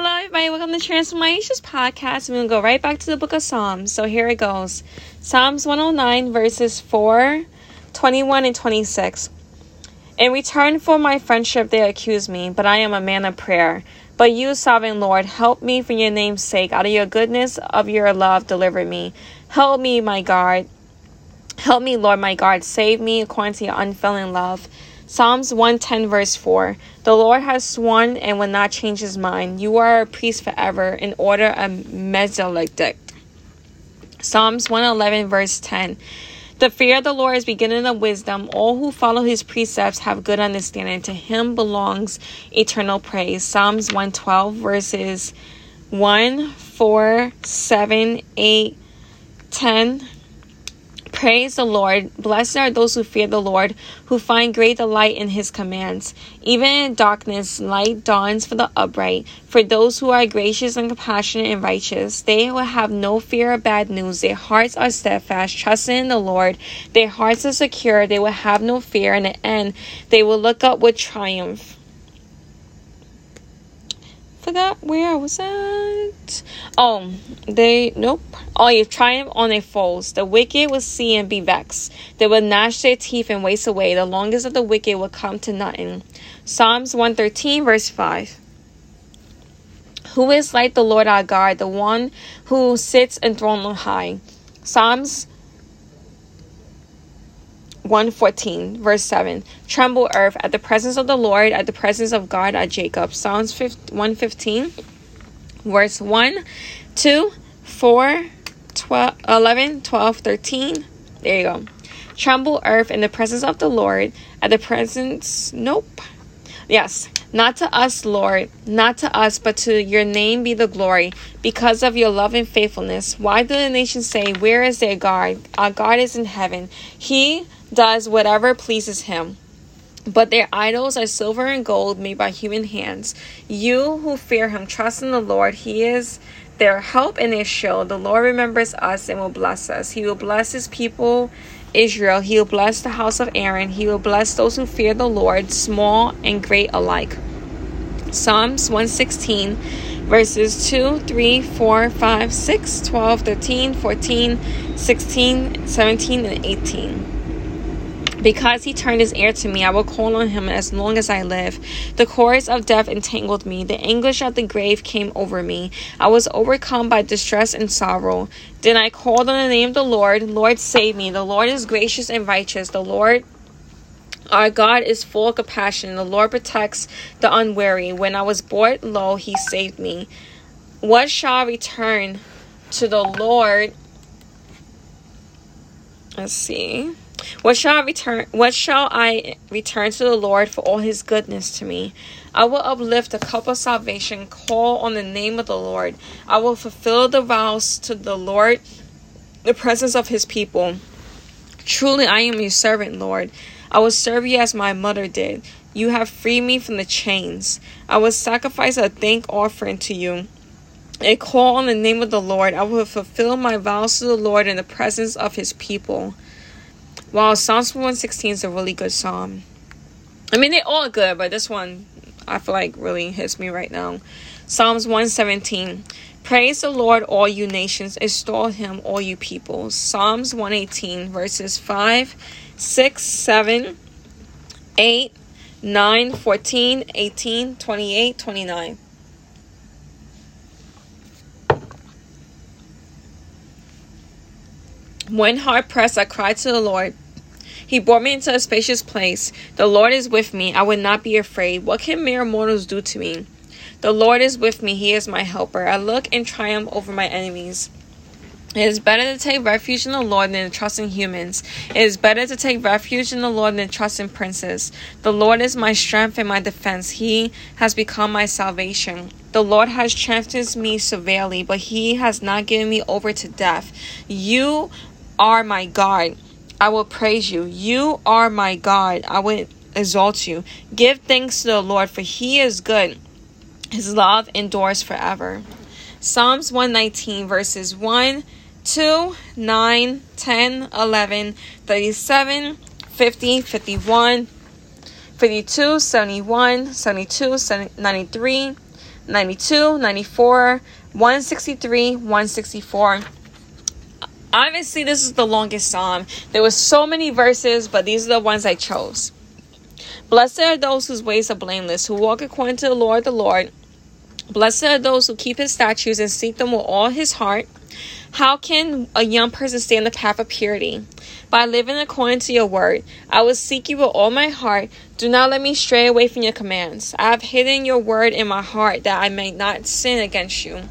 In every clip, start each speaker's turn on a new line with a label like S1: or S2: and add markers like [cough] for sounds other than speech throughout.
S1: Hello, everybody. Welcome to Transformations Podcast. We're going to go right back to the book of Psalms. So here it goes Psalms 109, verses 4, 21, and 26. In return for my friendship, they accuse me, but I am a man of prayer. But you, sovereign Lord, help me for your name's sake. Out of your goodness of your love, deliver me. Help me, my God. Help me, Lord, my God. Save me according to your unfailing love. Psalms 110, verse 4 The Lord has sworn and will not change his mind. You are a priest forever in order of Melchizedek. Psalms 111, verse 10 The fear of the Lord is beginning of wisdom. All who follow his precepts have good understanding. To him belongs eternal praise. Psalms 112, verses 1, 4, 7, 8, 10. Praise the Lord. Blessed are those who fear the Lord, who find great delight in his commands. Even in darkness, light dawns for the upright. For those who are gracious and compassionate and righteous, they will have no fear of bad news. Their hearts are steadfast, trusting in the Lord. Their hearts are secure. They will have no fear. In the end, they will look up with triumph forgot where I was at. Oh, they nope. Oh, you triumph on their foes. The wicked will see and be vexed. They will gnash their teeth and waste away. The longest of the wicked will come to nothing. Psalms one thirteen verse five. Who is like the Lord our God, the one who sits enthroned on high? Psalms 114 verse 7 tremble earth at the presence of the lord at the presence of god at jacob. Psalms 115 verse 1 2 4 12 11 12 13 there you go. Tremble earth in the presence of the lord at the presence nope. Yes not to us lord not to us but to your name be the glory because of your love and faithfulness. Why do the nations say where is their god? Our god is in heaven. He does whatever pleases him. But their idols are silver and gold made by human hands. You who fear him, trust in the Lord. He is their help and their shield. The Lord remembers us and will bless us. He will bless his people, Israel. He will bless the house of Aaron. He will bless those who fear the Lord, small and great alike. Psalms 116, verses 2, 3, 4, 5, 6, 12, 13, 14, 16, 17, and 18. Because he turned his ear to me, I will call on him as long as I live. The cords of death entangled me. The anguish of the grave came over me. I was overcome by distress and sorrow. Then I called on the name of the Lord. Lord, save me. The Lord is gracious and righteous. The Lord our God is full of compassion. The Lord protects the unwary. When I was brought low, he saved me. What shall I return to the Lord? Let's see. What shall I return what shall I return to the Lord for all his goodness to me? I will uplift the cup of salvation, call on the name of the Lord. I will fulfill the vows to the Lord, the presence of his people. Truly I am your servant, Lord. I will serve you as my mother did. You have freed me from the chains. I will sacrifice a thank offering to you. A call on the name of the Lord. I will fulfill my vows to the Lord in the presence of his people. Wow, Psalms 116 is a really good psalm. I mean, they're all good, but this one I feel like really hits me right now. Psalms 117. Praise the Lord, all you nations. Extol him, all you peoples. Psalms 118, verses 5, 6, 7, 8, 9, 14, 18, 28, 29. When hard pressed, I cried to the Lord. He brought me into a spacious place. The Lord is with me. I would not be afraid. What can mere mortals do to me? The Lord is with me. He is my helper. I look in triumph over my enemies. It is better to take refuge in the Lord than to trust in humans. It is better to take refuge in the Lord than trust in princes. The Lord is my strength and my defense. He has become my salvation. The Lord has strengthened me severely, but he has not given me over to death. You are my God. I will praise you. You are my God. I will exalt you. Give thanks to the Lord, for he is good. His love endures forever. Psalms 119, verses 1, 2, 9, 10, 11, 37, 50, 51, 52, 71, 72, 93, 92, 94, 163, 164. Obviously, this is the longest psalm. There were so many verses, but these are the ones I chose. Blessed are those whose ways are blameless, who walk according to the Lord the Lord. Blessed are those who keep his statutes and seek them with all his heart. How can a young person stay in the path of purity? By living according to your word. I will seek you with all my heart. Do not let me stray away from your commands. I have hidden your word in my heart that I may not sin against you.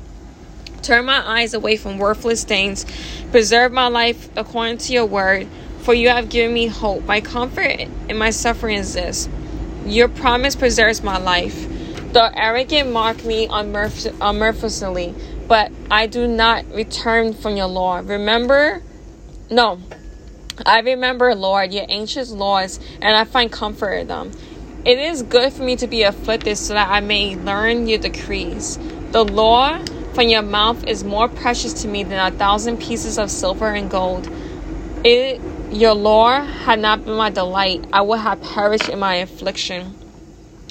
S1: Turn my eyes away from worthless things. Preserve my life according to your word, for you have given me hope. My comfort in my suffering is this your promise preserves my life. The arrogant mock me unmercifully, but I do not return from your law. Remember, no, I remember, Lord, your ancient laws, and I find comfort in them. It is good for me to be afflicted so that I may learn your decrees. The law from your mouth is more precious to me than a thousand pieces of silver and gold. It, your law had not been my delight, I would have perished in my affliction.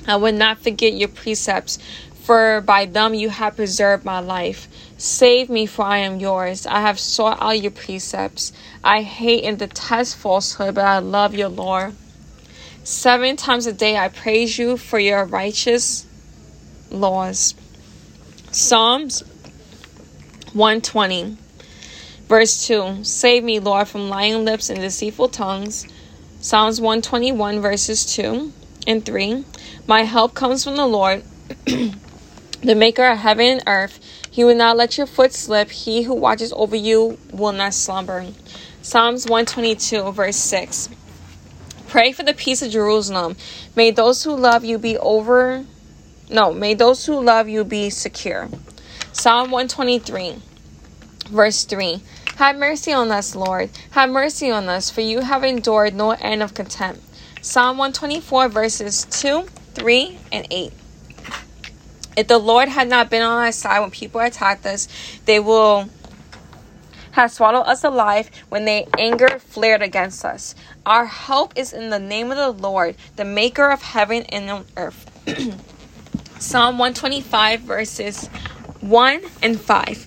S1: I would not forget your precepts, for by them you have preserved my life. Save me, for I am yours. I have sought out your precepts. I hate and detest falsehood, but I love your law. Seven times a day I praise you for your righteous laws. Psalms 120, verse 2 Save me, Lord, from lying lips and deceitful tongues. Psalms 121, verses 2 and 3 My help comes from the Lord. [clears throat] the maker of heaven and earth. He will not let your foot slip. He who watches over you will not slumber. Psalms 122, verse 6. Pray for the peace of Jerusalem. May those who love you be over. No, may those who love you be secure. Psalm 123, verse 3. Have mercy on us, Lord. Have mercy on us, for you have endured no end of contempt. Psalm 124, verses 2, 3, and 8. If the Lord had not been on our side when people attacked us, they will have swallowed us alive when their anger flared against us. Our help is in the name of the Lord, the maker of heaven and earth. [clears throat] Psalm 125, verses 1 and 5.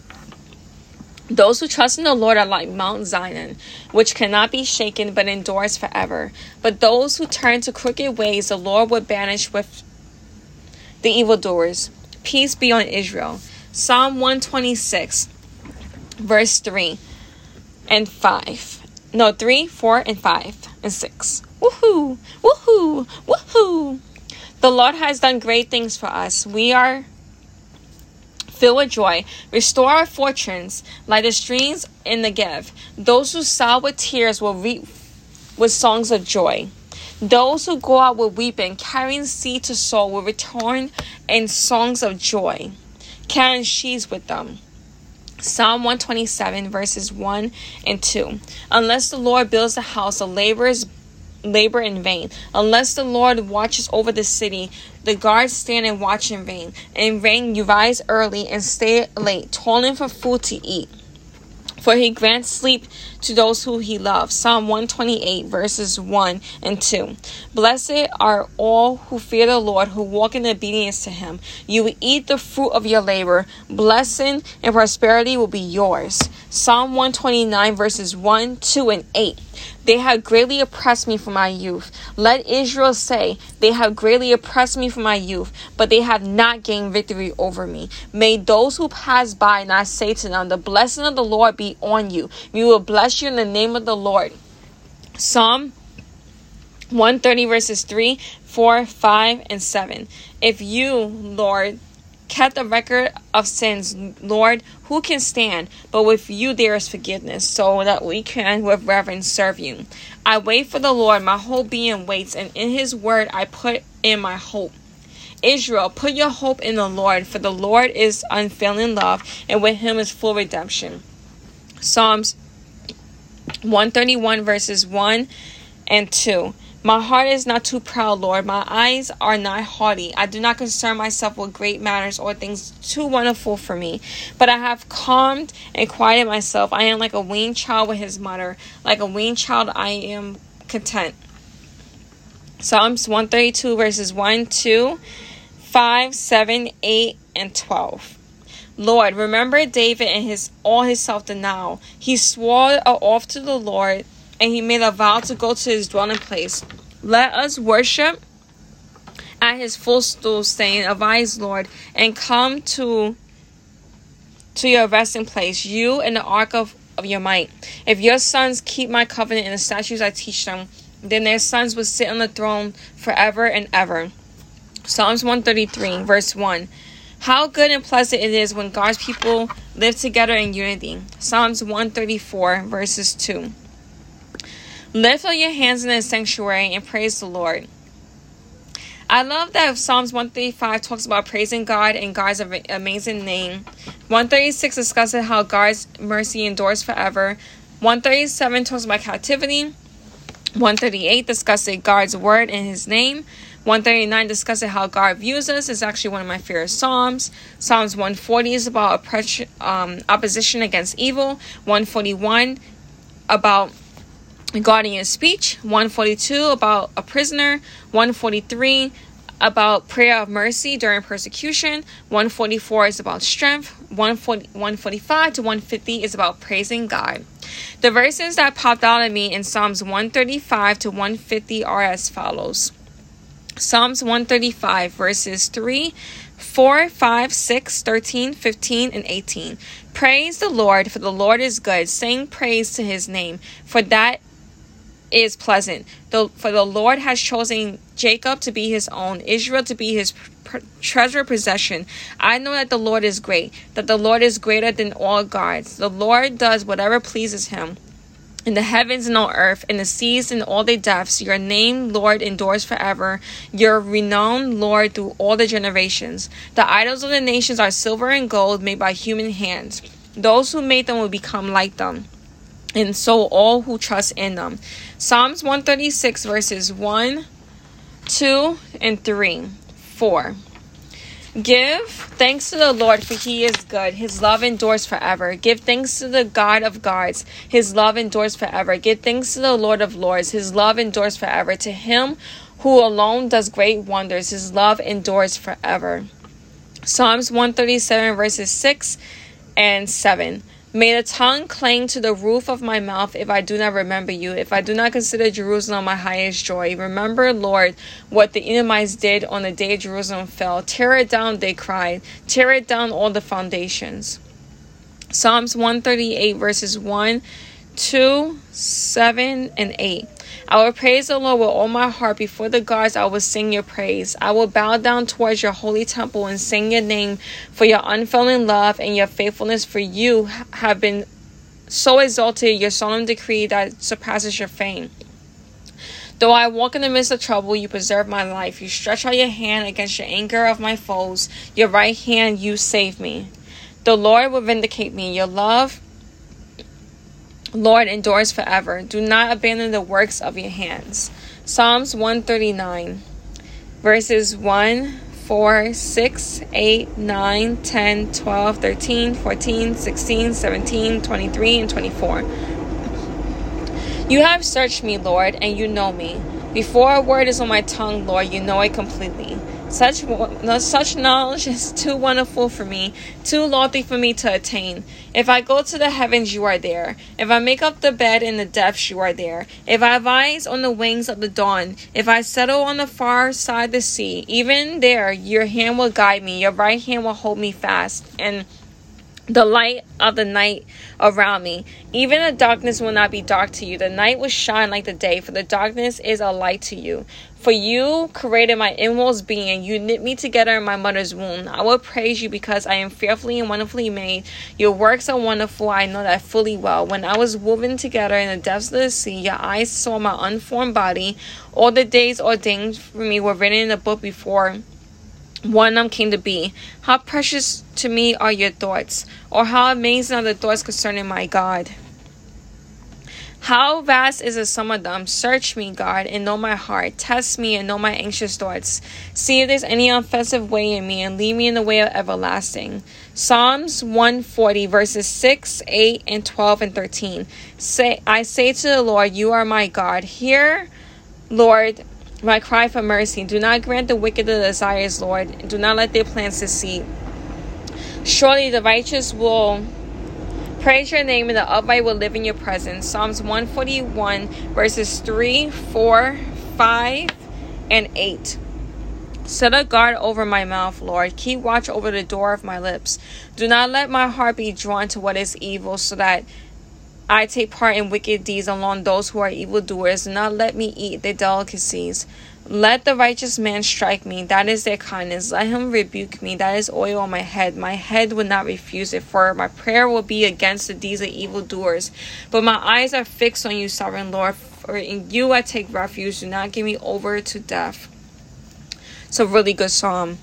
S1: Those who trust in the Lord are like Mount Zion, which cannot be shaken but endures forever. But those who turn to crooked ways, the Lord will banish with the evildoers. Peace be on Israel. Psalm 126, verse 3 and 5. No, 3, 4, and 5, and 6. Woohoo! Woohoo! Woohoo! The Lord has done great things for us. We are filled with joy. Restore our fortunes like the streams in the Negev. Those who sow with tears will reap with songs of joy. Those who go out with weeping, carrying seed to sow, will return in songs of joy, carrying sheaves with them. Psalm 127, verses 1 and 2. Unless the Lord builds the house, the laborers labor in vain. Unless the Lord watches over the city, the guards stand and watch in vain. In vain you rise early and stay late, toiling for food to eat for he grants sleep to those who he loves. Psalm 128, verses 1 and 2. Blessed are all who fear the Lord, who walk in obedience to him. You will eat the fruit of your labor. Blessing and prosperity will be yours. Psalm 129, verses 1, 2, and 8. They have greatly oppressed me from my youth. Let Israel say, They have greatly oppressed me from my youth, but they have not gained victory over me. May those who pass by not say to them, The blessing of the Lord be on you. We will bless you in the name of the Lord. Psalm 130 verses 3, 4, 5, and 7. If you, Lord, kept a record of sins, Lord, who can stand? But with you there is forgiveness, so that we can with reverence serve you. I wait for the Lord, my whole being waits, and in his word I put in my hope. Israel, put your hope in the Lord, for the Lord is unfailing love, and with him is full redemption. Psalms 131 verses 1 and 2. My heart is not too proud, Lord. My eyes are not haughty. I do not concern myself with great matters or things too wonderful for me. But I have calmed and quieted myself. I am like a weaned child with his mother. Like a weaned child, I am content. Psalms 132, verses 1, 2, 5, 7, 8, and 12. Lord, remember David and his all his self-denial. He swore oath to the Lord and he made a vow to go to his dwelling place. Let us worship at his footstool, saying, Arise, Lord, and come to to your resting place, you and the ark of, of your might. If your sons keep my covenant and the statutes I teach them, then their sons will sit on the throne forever and ever. Psalms 133, verse 1. How good and pleasant it is when God's people live together in unity. Psalms 134, verses 2. Lift up your hands in the sanctuary and praise the Lord. I love that Psalms 135 talks about praising God and God's amazing name. 136 discusses how God's mercy endures forever. 137 talks about captivity. 138 discusses God's word and his name. 139 discusses how God views us. is actually one of my favorite Psalms. Psalms 140 is about um, opposition against evil. 141 about guardian speech. 142 about a prisoner. 143 about prayer of mercy during persecution. 144 is about strength. 140, 145 to 150 is about praising God. The verses that popped out at me in Psalms 135 to 150 are as follows Psalms 135, verses 3, 4, 5, 6, 13, 15, and 18. Praise the Lord, for the Lord is good. Sing praise to his name, for that is pleasant. The, for the Lord has chosen Jacob to be his own, Israel to be his treasure possession. I know that the Lord is great, that the Lord is greater than all gods. The Lord does whatever pleases him. In the heavens and on earth, in the seas and all their depths, your name, Lord, endures forever. Your renowned, Lord, through all the generations. The idols of the nations are silver and gold made by human hands. Those who made them will become like them and so all who trust in them. Psalms 136, verses 1, 2, and 3. 4. Give thanks to the Lord, for he is good. His love endures forever. Give thanks to the God of gods. His love endures forever. Give thanks to the Lord of lords. His love endures forever. To him who alone does great wonders, his love endures forever. Psalms 137, verses 6 and 7. May the tongue cling to the roof of my mouth if I do not remember you, if I do not consider Jerusalem my highest joy. Remember, Lord, what the Edomites did on the day Jerusalem fell. Tear it down, they cried. Tear it down, all the foundations. Psalms 138, verses 1, 2, 7, and 8. I will praise the Lord with all my heart. Before the gods, I will sing your praise. I will bow down towards your holy temple and sing your name for your unfailing love and your faithfulness. For you have been so exalted, your solemn decree that surpasses your fame. Though I walk in the midst of trouble, you preserve my life. You stretch out your hand against the anger of my foes. Your right hand, you save me. The Lord will vindicate me. Your love Lord endures forever. Do not abandon the works of your hands. Psalms 139, verses 1, 4, 6, 8, 9, 10, 12, 13, 14, 16, 17, 23, and 24. You have searched me, Lord, and you know me. Before a word is on my tongue, Lord, you know it completely. Such, such knowledge is too wonderful for me, too lofty for me to attain. If I go to the heavens, you are there. If I make up the bed in the depths, you are there. If I rise on the wings of the dawn, if I settle on the far side of the sea, even there your hand will guide me, your right hand will hold me fast, and the light of the night around me. Even the darkness will not be dark to you. The night will shine like the day, for the darkness is a light to you. For you created my inmost being, you knit me together in my mother's womb. I will praise you because I am fearfully and wonderfully made. Your works are wonderful, I know that fully well. When I was woven together in the depths of the sea, your eyes saw my unformed body. All the days ordained for me were written in the book before one of them came to be. How precious to me are your thoughts, or how amazing are the thoughts concerning my God. How vast is the sum of them? Search me, God, and know my heart. Test me and know my anxious thoughts. See if there's any offensive way in me, and lead me in the way of everlasting. Psalms 140, verses 6, 8, and 12 and 13. Say, I say to the Lord, You are my God. Hear, Lord, my cry for mercy. Do not grant the wicked the desires, Lord. Do not let their plans succeed. Surely the righteous will praise your name and the upright will live in your presence. Psalms 141, verses 3, 4, 5, and 8. Set a guard over my mouth, Lord. Keep watch over the door of my lips. Do not let my heart be drawn to what is evil, so that I take part in wicked deeds along those who are evildoers. Do not let me eat their delicacies. Let the righteous man strike me, that is their kindness. Let him rebuke me, that is oil on my head. My head would not refuse it, for my prayer will be against the deeds of evildoers. But my eyes are fixed on you, sovereign Lord, for in you I take refuge. Do not give me over to death. It's a really good psalm.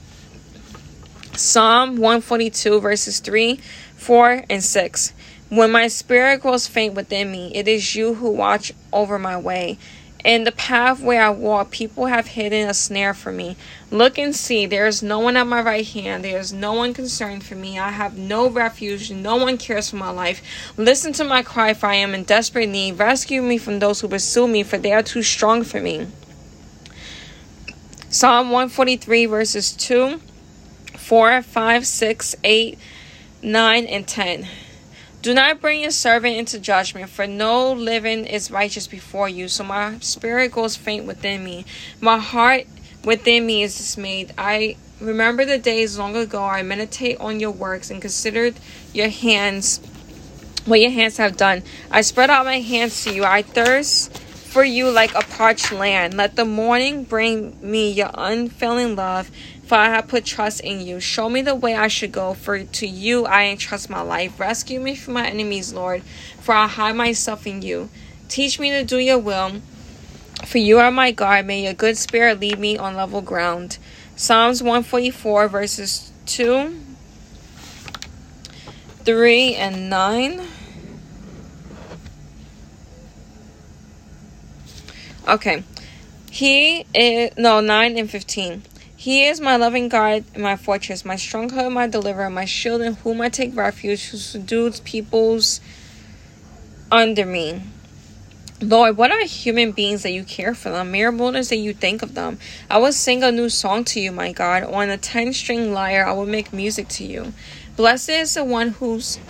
S1: Psalm 142, verses 3, 4, and 6. When my spirit grows faint within me, it is you who watch over my way. In the path where I walk, people have hidden a snare for me. Look and see, there is no one at my right hand. There is no one concerned for me. I have no refuge. No one cares for my life. Listen to my cry, for I am in desperate need. Rescue me from those who pursue me, for they are too strong for me. Psalm 143, verses 2, 4, 5, 6, 8, 9, and 10. Do not bring your servant into judgment, for no living is righteous before you. So my spirit goes faint within me. My heart within me is dismayed. I remember the days long ago. I meditate on your works and considered your hands, what your hands have done. I spread out my hands to you. I thirst for you like a parched land. Let the morning bring me your unfailing love for I have put trust in you. Show me the way I should go, for to you I entrust my life. Rescue me from my enemies, Lord, for I hide myself in you. Teach me to do your will, for you are my God. May your good spirit lead me on level ground. Psalms 144, verses 2, 3, and 9. Okay. He is, no, 9 and 15. He is my loving God and my fortress, my stronghold, my deliverer, my shield in whom I take refuge, who subdues peoples under me. Lord, what are human beings that you care for them? Mere mortals that you think of them. I will sing a new song to you, my God. On a ten string lyre, I will make music to you. Blessed is the one who's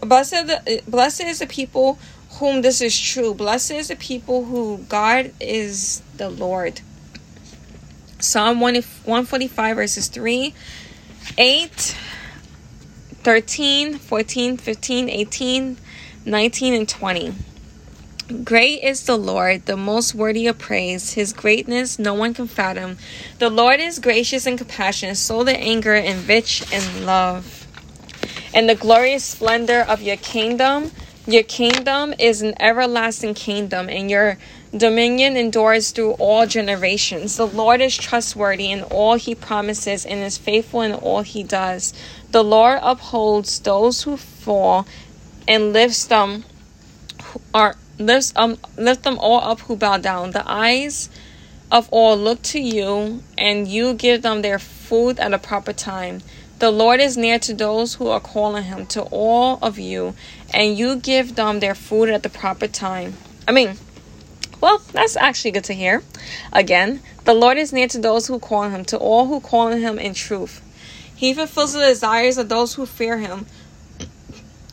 S1: blessed. The, blessed is the people whom this is true. Blessed is the people who God is the Lord. Psalm 145, verses 3, 8, 13, 14, 15, 18, 19, and 20. Great is the Lord, the most worthy of praise. His greatness no one can fathom. The Lord is gracious and compassionate, slow to anger, and rich in love. And the glorious splendor of your kingdom. Your kingdom is an everlasting kingdom, and your Dominion endures through all generations. The Lord is trustworthy in all he promises and is faithful in all he does. The Lord upholds those who fall and lifts them are lifts um lift them all up who bow down. The eyes of all look to you and you give them their food at a proper time. The Lord is near to those who are calling him, to all of you, and you give them their food at the proper time. I mean, well, that's actually good to hear. Again, the Lord is near to those who call on him, to all who call on him in truth. He fulfills the desires of those who fear him.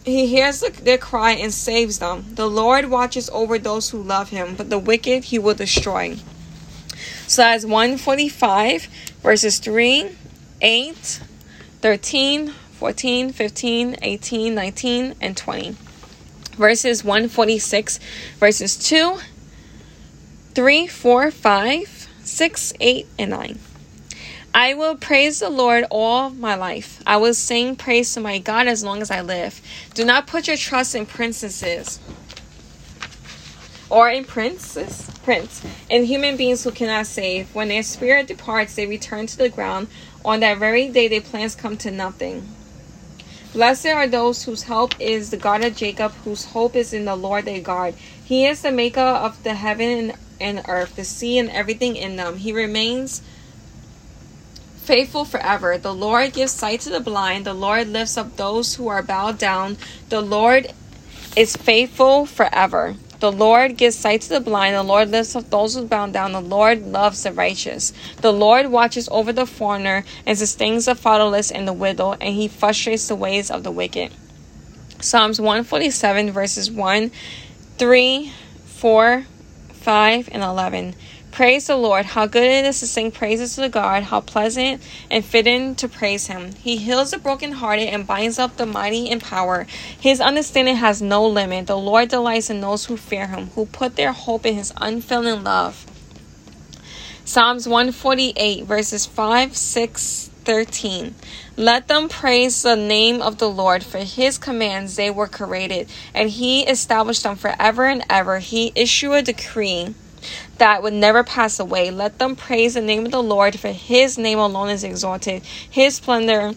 S1: He hears their cry and saves them. The Lord watches over those who love him, but the wicked he will destroy. So that's 145 verses 3, 8, 13, 14, 15, 18, 19, and 20. Verses 146, verses 2 3, 4, 5, 6, 8, and 9. I will praise the Lord all my life. I will sing praise to my God as long as I live. Do not put your trust in princesses or in princes, prince, in human beings who cannot save. When their spirit departs, they return to the ground. On that very day, their plans come to nothing. Blessed are those whose help is the God of Jacob, whose hope is in the Lord their God. He is the maker of the heaven and earth, the sea and everything in them. He remains faithful forever. The Lord gives sight to the blind. The Lord lifts up those who are bowed down. The Lord is faithful forever. The Lord gives sight to the blind. The Lord lifts up those who are bound down. The Lord loves the righteous. The Lord watches over the foreigner and sustains the fatherless and the widow, and he frustrates the ways of the wicked. Psalms 147, verses 1, 3, 4, 5, and 11. Praise the Lord. How good it is to sing praises to the God. How pleasant and fitting to praise Him. He heals the brokenhearted and binds up the mighty in power. His understanding has no limit. The Lord delights in those who fear Him, who put their hope in His unfailing love. Psalms 148, verses 5, 6, 13. Let them praise the name of the Lord, for his commands they were created, and he established them forever and ever. He issued a decree that would never pass away. Let them praise the name of the Lord, for his name alone is exalted. His splendor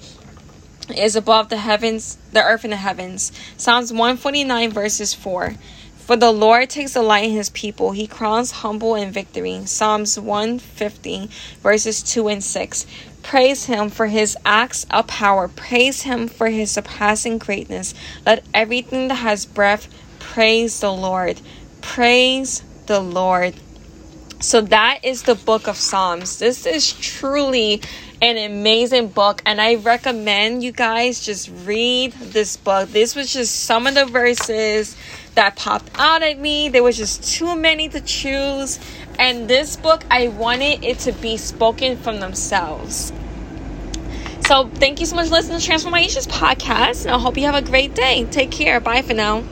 S1: is above the heavens, the earth and the heavens. Psalms 149 verses 4. For the Lord takes delight in his people. He crowns humble in victory. Psalms 150 verses 2 and 6. Praise him for his acts of power. Praise him for his surpassing greatness. Let everything that has breath praise the Lord. Praise the Lord. So that is the book of Psalms. This is truly an amazing book, and I recommend you guys just read this book. This was just some of the verses that popped out at me. There was just too many to choose, and this book, I wanted it to be spoken from themselves. So, thank you so much for listening to Transformations podcast, and I hope you have a great day. Take care. Bye for now.